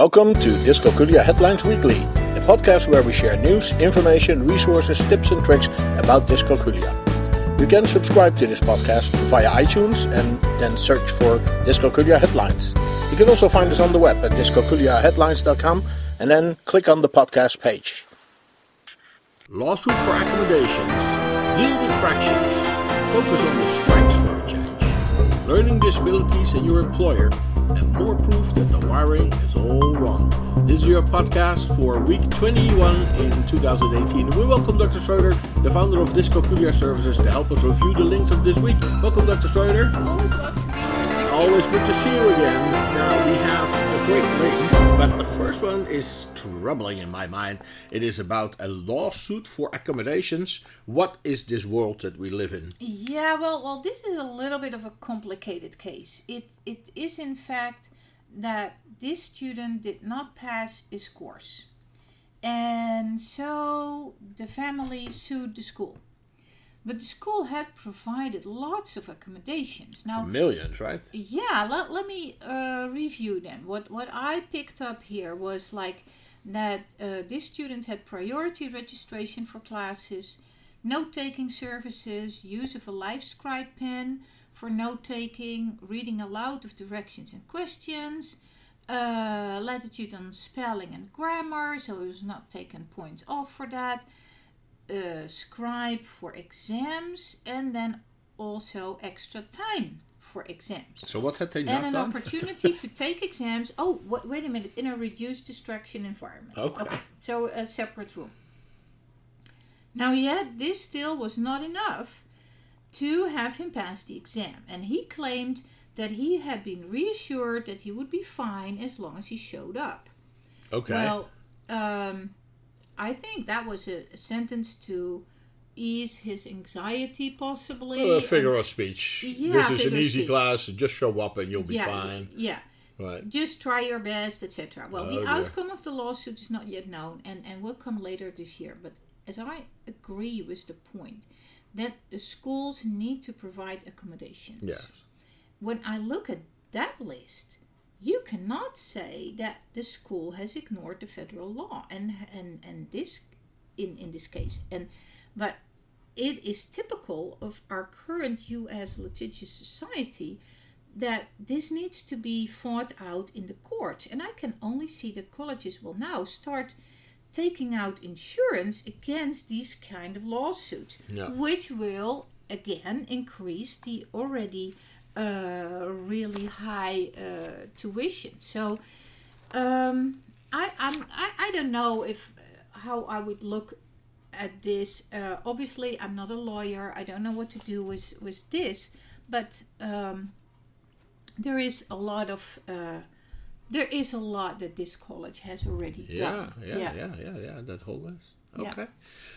Welcome to Dyscalculia Headlines Weekly, a podcast where we share news, information, resources, tips, and tricks about dyscalculia. You can subscribe to this podcast via iTunes and then search for Dyscalculia Headlines. You can also find us on the web at dyscalculiaheadlines.com and then click on the podcast page. Lawsuit for accommodations, deal with fractions, focus on the change, learning disabilities and your employer, and more proof that the wiring is all wrong. This is your podcast for week 21 in 2018. We welcome Dr. Schroeder, the founder of Dyscalculia Services, to help us review the links of this week. Welcome, Dr. Schroeder. Always love to be here. Always good to see you again. Now we have but the first one is troubling in my mind. It is about a lawsuit for accommodations. What is this world that we live in? Yeah, well, well, this is a little bit of a complicated case. It it is in fact that this student did not pass his course, and so the family sued the school. But the school had provided lots of accommodations. Now, Millions, right? yeah let, let me uh, review them what what i picked up here was like that uh, this student had priority registration for classes note-taking services use of a Livescribe pen for note-taking reading aloud of directions and questions uh, latitude on spelling and grammar so he was not taken points off for that uh, scribe for exams and then also extra time for exams So what had they done? and an done? opportunity to take exams. Oh, wa- wait a minute! In a reduced distraction environment. Okay. So a separate room. Now, yet this still was not enough to have him pass the exam, and he claimed that he had been reassured that he would be fine as long as he showed up. Okay. Well, um, I think that was a, sentence to ease his anxiety, possibly. Well, a and- figure of speech. Yeah, this is an easy speech. class. Just show up and you'll be yeah, fine. Yeah. Right. just try your best, etc. Well, Oh, the dear. outcome of the lawsuit is not yet known and, and will come later this year. But as I agree with the point that the schools need to provide accommodations. Yes. When I look at that list, you cannot say that the school has ignored the federal law and and and this in in this case and but it is typical of our current US litigious society that this needs to be fought out in the courts. And I can only see that colleges will now start taking out insurance against these kind of lawsuits, Yeah. which will again increase the already really high uh, tuition. So um, I, I'm, I I don't know if how I would look at this. Uh, obviously, I'm not a lawyer. I don't know what to do with with this, but um, there is a lot of uh, there is a lot that this college has already Yeah, done. yeah, yeah, yeah, yeah, That whole list. Yeah. Okay.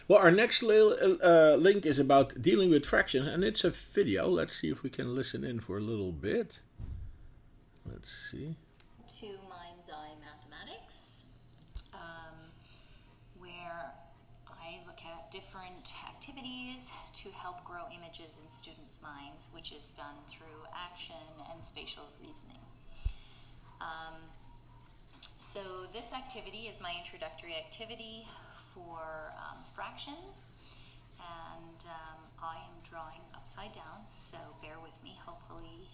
Well, our next li- uh, link is about dealing with fractions, and it's a video. Let's see if we can listen in for a little bit. Let's see. to Mind's Eye Mathematics, um, where I look at different activities to help grow images in students' minds, which is done through action and spatial reasoning. Um, so, this activity is my introductory activity for um, fractions, and um, I am drawing upside down, so bear with me. Hopefully,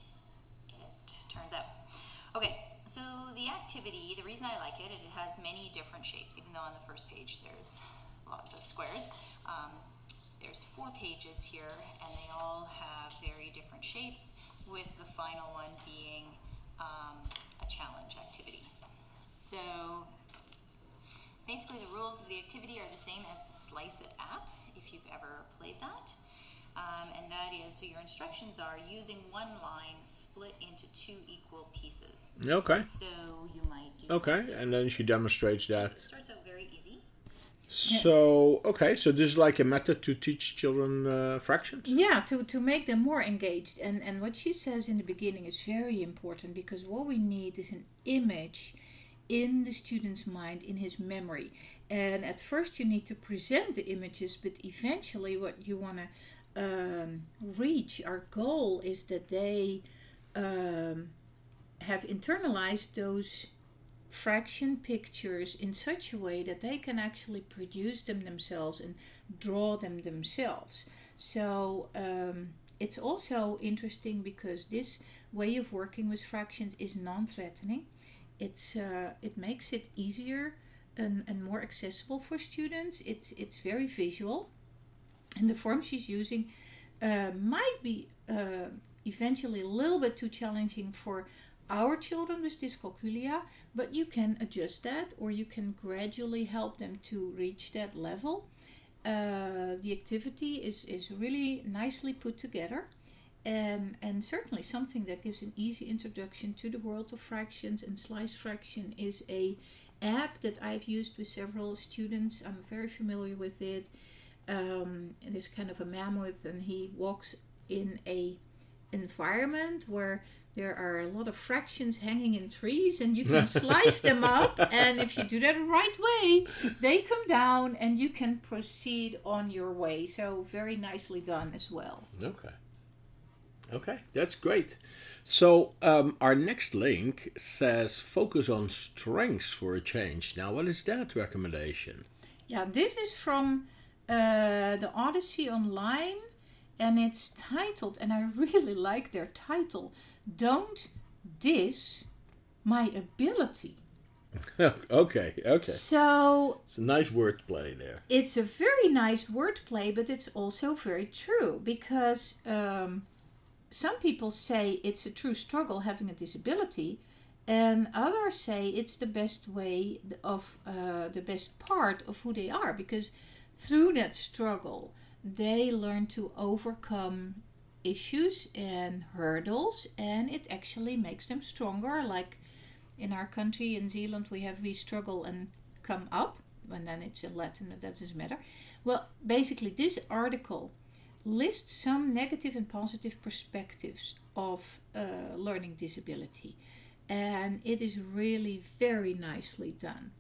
it turns out. Okay, so the activity, the reason I like it, it has many different shapes, even though on the first page there's lots of squares. Um, there's four pages here, and they all have very different shapes, with the final one being um, a challenge activity. So basically, the rules of the activity are the same as the Slice It app, if you've ever played that. Um, and that is so your instructions are using one line split into two equal pieces. Okay. So you might do Okay, and then she demonstrates that. It starts out very easy. So, okay, so this is like a method to teach children uh, fractions. Yeah, to, to make them more engaged. And, and what she says in the beginning is very important because what we need is an image in the student's mind, in his memory. And at first, you need to present the images, but eventually, what you want to um, reach, our goal is that they um, have internalized those fraction pictures in such a way that they can actually produce them themselves and draw them themselves. So um, it's also interesting because this way of working with fractions is non-threatening. It's uh, it makes it easier and, and more accessible for students. It's it's very visual, and the form she's using uh, might be uh, eventually a little bit too challenging for our children with dyscalculia, but you can adjust that or you can gradually help them to reach that level. Uh, the activity is, is really nicely put together and, and certainly something that gives an easy introduction to the world of fractions and slice fraction is a app that I've used with several students. I'm very familiar with it. Um, it is kind of a mammoth and he walks in a environment where there are a lot of fractions hanging in trees and you can slice them up and if you do that the right way they come down and you can proceed on your way so very nicely done as well Okay. Okay, that's great. So um, our next link says focus on strengths for a change. Now, what is that recommendation? yeah this is from uh, the odyssey online and it's titled and i really like their title don't diss my ability okay, okay. so It's a nice wordplay there. it's a very nice wordplay, but it's also very true because um, some people say it's a true struggle having a disability, and others say it's the best way of uh, the best part of who they are because through that struggle they learn to overcome issues and hurdles, and it actually makes them stronger. Like in our country in Zeeland, we have we struggle and come up, and then it's in Latin, that doesn't matter. Well, basically, this article lists some negative and positive perspectives of uh, learning disability, and it is really very nicely done.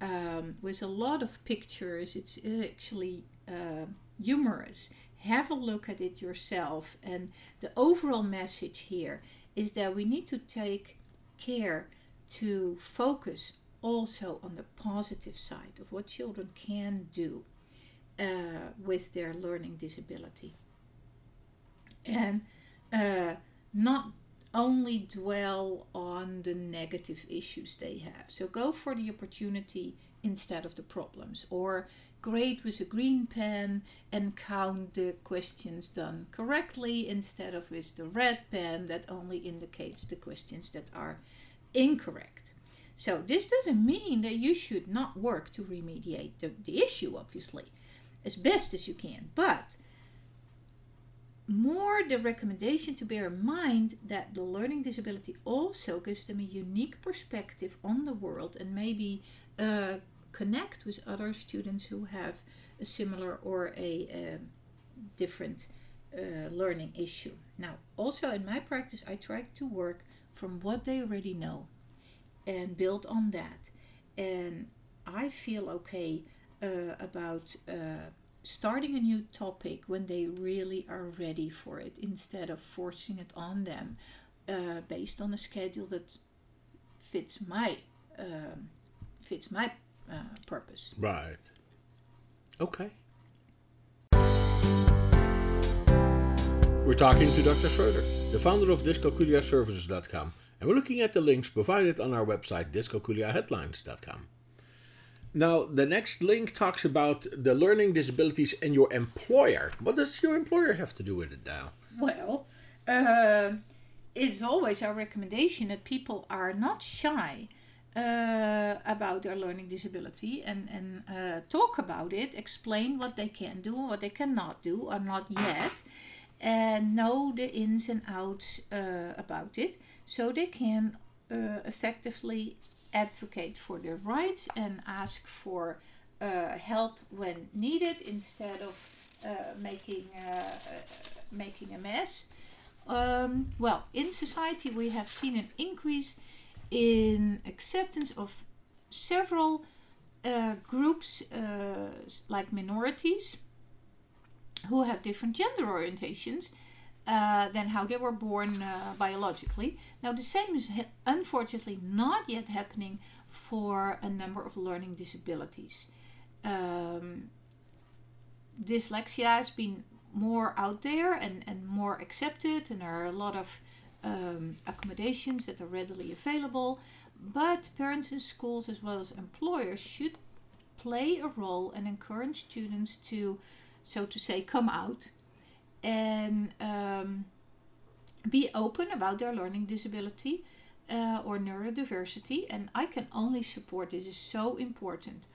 Um, with a lot of pictures, it's actually uh, humorous. Have a look at it yourself, and the overall message here is that we need to take care to focus also on the positive side of what children can do uh, with their learning disability. And uh, not only dwell on the negative issues they have. So go for the opportunity instead of the problems. Or grade with a green pen and count the questions done correctly instead of with the red pen that only indicates the questions that are incorrect. So this doesn't mean that you should not work to remediate the, the issue, obviously, as best as you can. But more the recommendation to bear in mind that the learning disability also gives them a unique perspective on the world and maybe uh, connect with other students who have a similar or a, um different uh, learning issue. Now, also in my practice, I try to work from what they already know and build on that. And I feel okay about uh, starting a new topic when they really are ready for it instead of forcing it on them uh, based on a schedule that fits my um, fits my uh, purpose. Right. Okay. We're talking to Dr. Schroeder, the founder of dyscalculiaservices.com, and we're looking at the links provided on our website, dyscalculiaheadlines.com. Now, the next link talks about the learning disabilities and your employer. What does your employer have to do with it now? Well, uh, it's always our recommendation that people are not shy uh, about their learning disability and, and uh, talk about it, explain what they can do, what they cannot do, or not yet, and know the ins and outs uh, about it so they can uh, effectively advocate for their rights and ask for uh, help when needed instead of uh, making uh, uh, making a mess. Um, well, in society, we have seen an increase in acceptance of several groups, like minorities, who have different gender orientations uh, than how they were born uh, biologically. Now, the same is unfortunately not yet happening for a number of learning disabilities. Um, dyslexia has been more out there and, and more accepted, and there are a lot of um, accommodations that are readily available. But parents and schools, as well as employers, should play a role and encourage students to, so to say, come out and um, be open about their learning disability uh, or neurodiversity. And I can only support this, is so important.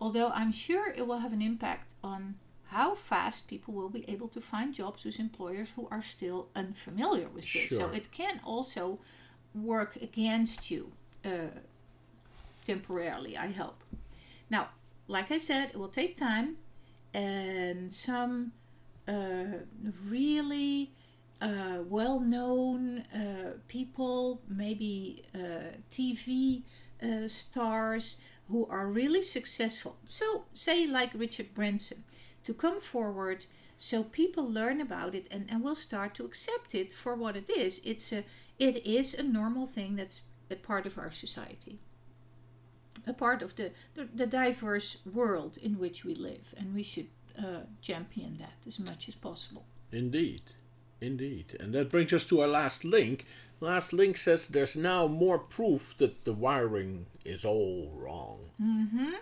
Although I'm sure it will have an impact on how fast people will be able to find jobs with employers who are still unfamiliar with this. Sure. So it can also work against you uh, temporarily, I hope. Now, like I said, it will take time, and some uh, really uh, well known uh, people, maybe uh, TV stars who are really successful. So, say like Richard Branson, to come forward so people learn about it and, and will start to accept it for what it is. It's a it is a normal thing that's a part of our society. A part of the, the, the diverse world in which we live, and we should uh, champion that as much as possible. Indeed, indeed. And that brings us to our last link. Last link says there's now more proof that the wiring is all wrong. Mm-hmm.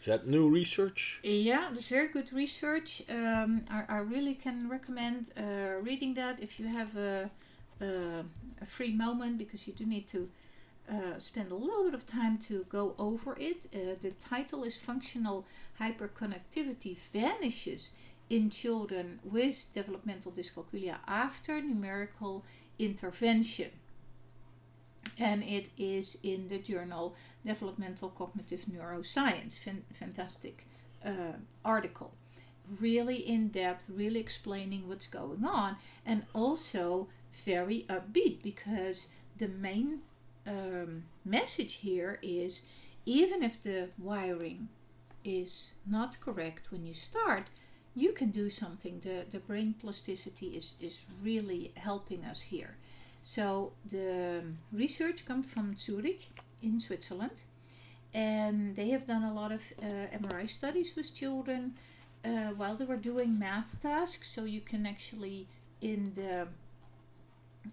Is that new research? Yeah, that's very good research. Um, I, I really can recommend uh, reading that if you have a, a, a free moment because you do need to uh, spend a little bit of time to go over it. Uh, the title is Functional Hyperconnectivity Vanishes in Children with Developmental Dyscalculia After Numerical Intervention. And it is in the journal Developmental Cognitive Neuroscience. Fan- fantastic uh, article. Really in depth, really explaining what's going on, and also very upbeat because the main um, message here is even if the wiring is not correct when you start, you can do something. The, the brain plasticity is, is really helping us here. So the research comes from Zurich in Switzerland, and they have done a lot of uh, MRI studies with children uh, while they were doing math tasks. So you can actually in the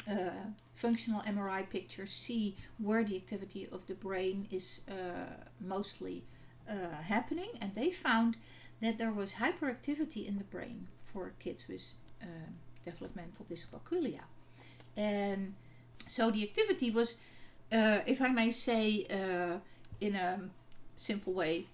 uh, functional MRI pictures see where the activity of the brain is uh, mostly uh, happening, and they found that there was hyperactivity in the brain for kids with uh, developmental dyscalculia. And so the activity was, uh, if I may say in a simple way,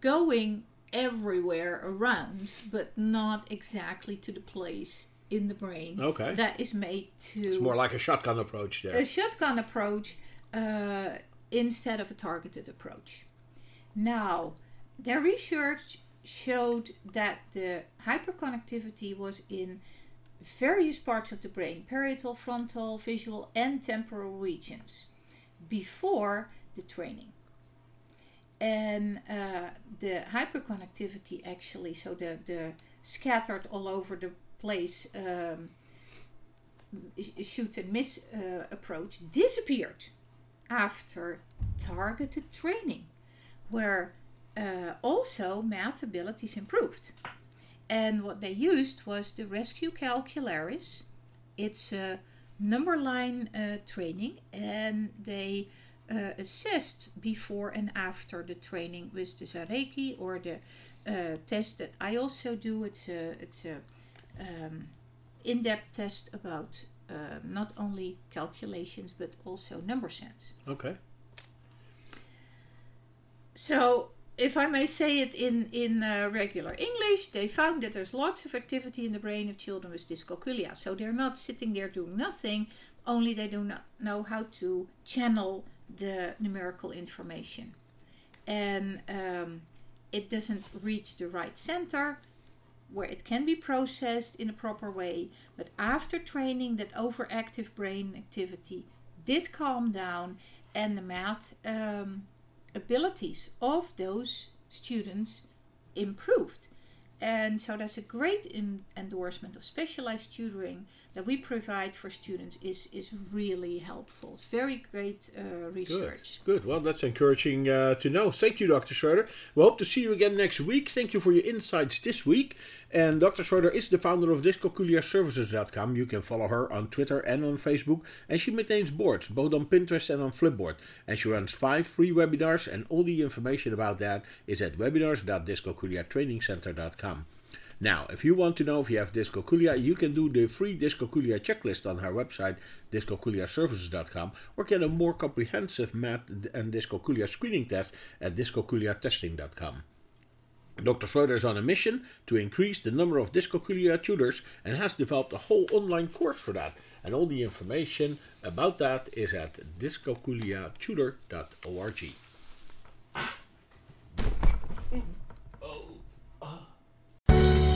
going everywhere around, but not exactly to the place in the brain Okay. that is made to It's more like a shotgun approach there. a shotgun approach uh, instead of a targeted approach. Now, their research showed that the hyperconnectivity was in various parts of the brain parietal, frontal, visual, and temporal regions before the training. And uh, the hyperconnectivity actually, so the, the scattered all over the place um, shoot and miss uh, approach disappeared after targeted training, where uh, also math abilities improved. And what they used was the Rescue Calcularis. It's a number line uh, training, and they assessed before and after the training with the ZAREKI-R the test that I also do. It's a it's a um, in-depth test about uh, not only calculations but also number sense. Okay. So, if I may say it in in uh, regular English, they found that there's lots of activity in the brain of children with dyscalculia. So they're not sitting there doing nothing. Only they do not know how to channel the numerical information, and um, it doesn't reach the right center where it can be processed in a proper way. But after training, that overactive brain activity did calm down, and the math um, abilities of those students improved. And so that's a great in- endorsement of specialized tutoring that we provide for students is, is really helpful. Very great uh, research. Good. Good. Well, that's encouraging uh, to know. Thank you, Dr. Schroeder. We hope to see you again next week. Thank you for your insights this week. And Dr. Schroeder is the founder of dyscalculiaservices.com. You can follow her on Twitter and on Facebook. And she maintains boards, both on Pinterest and on Flipboard. And she runs five free webinars, and all the information about that is at webinars.dyscalculiatrainingcenter.com. Now, if you want to know if you have dyscalculia, you can do the free dyscalculia checklist on our website, dyscalculiaservices.com, or get a more comprehensive math and dyscalculia screening test at dyscalculiatesting.com. Dr. Schroeder is on a mission to increase the number of dyscalculia tutors and has developed a whole online course for that. And all the information about that is at dyscalculiatutor.org.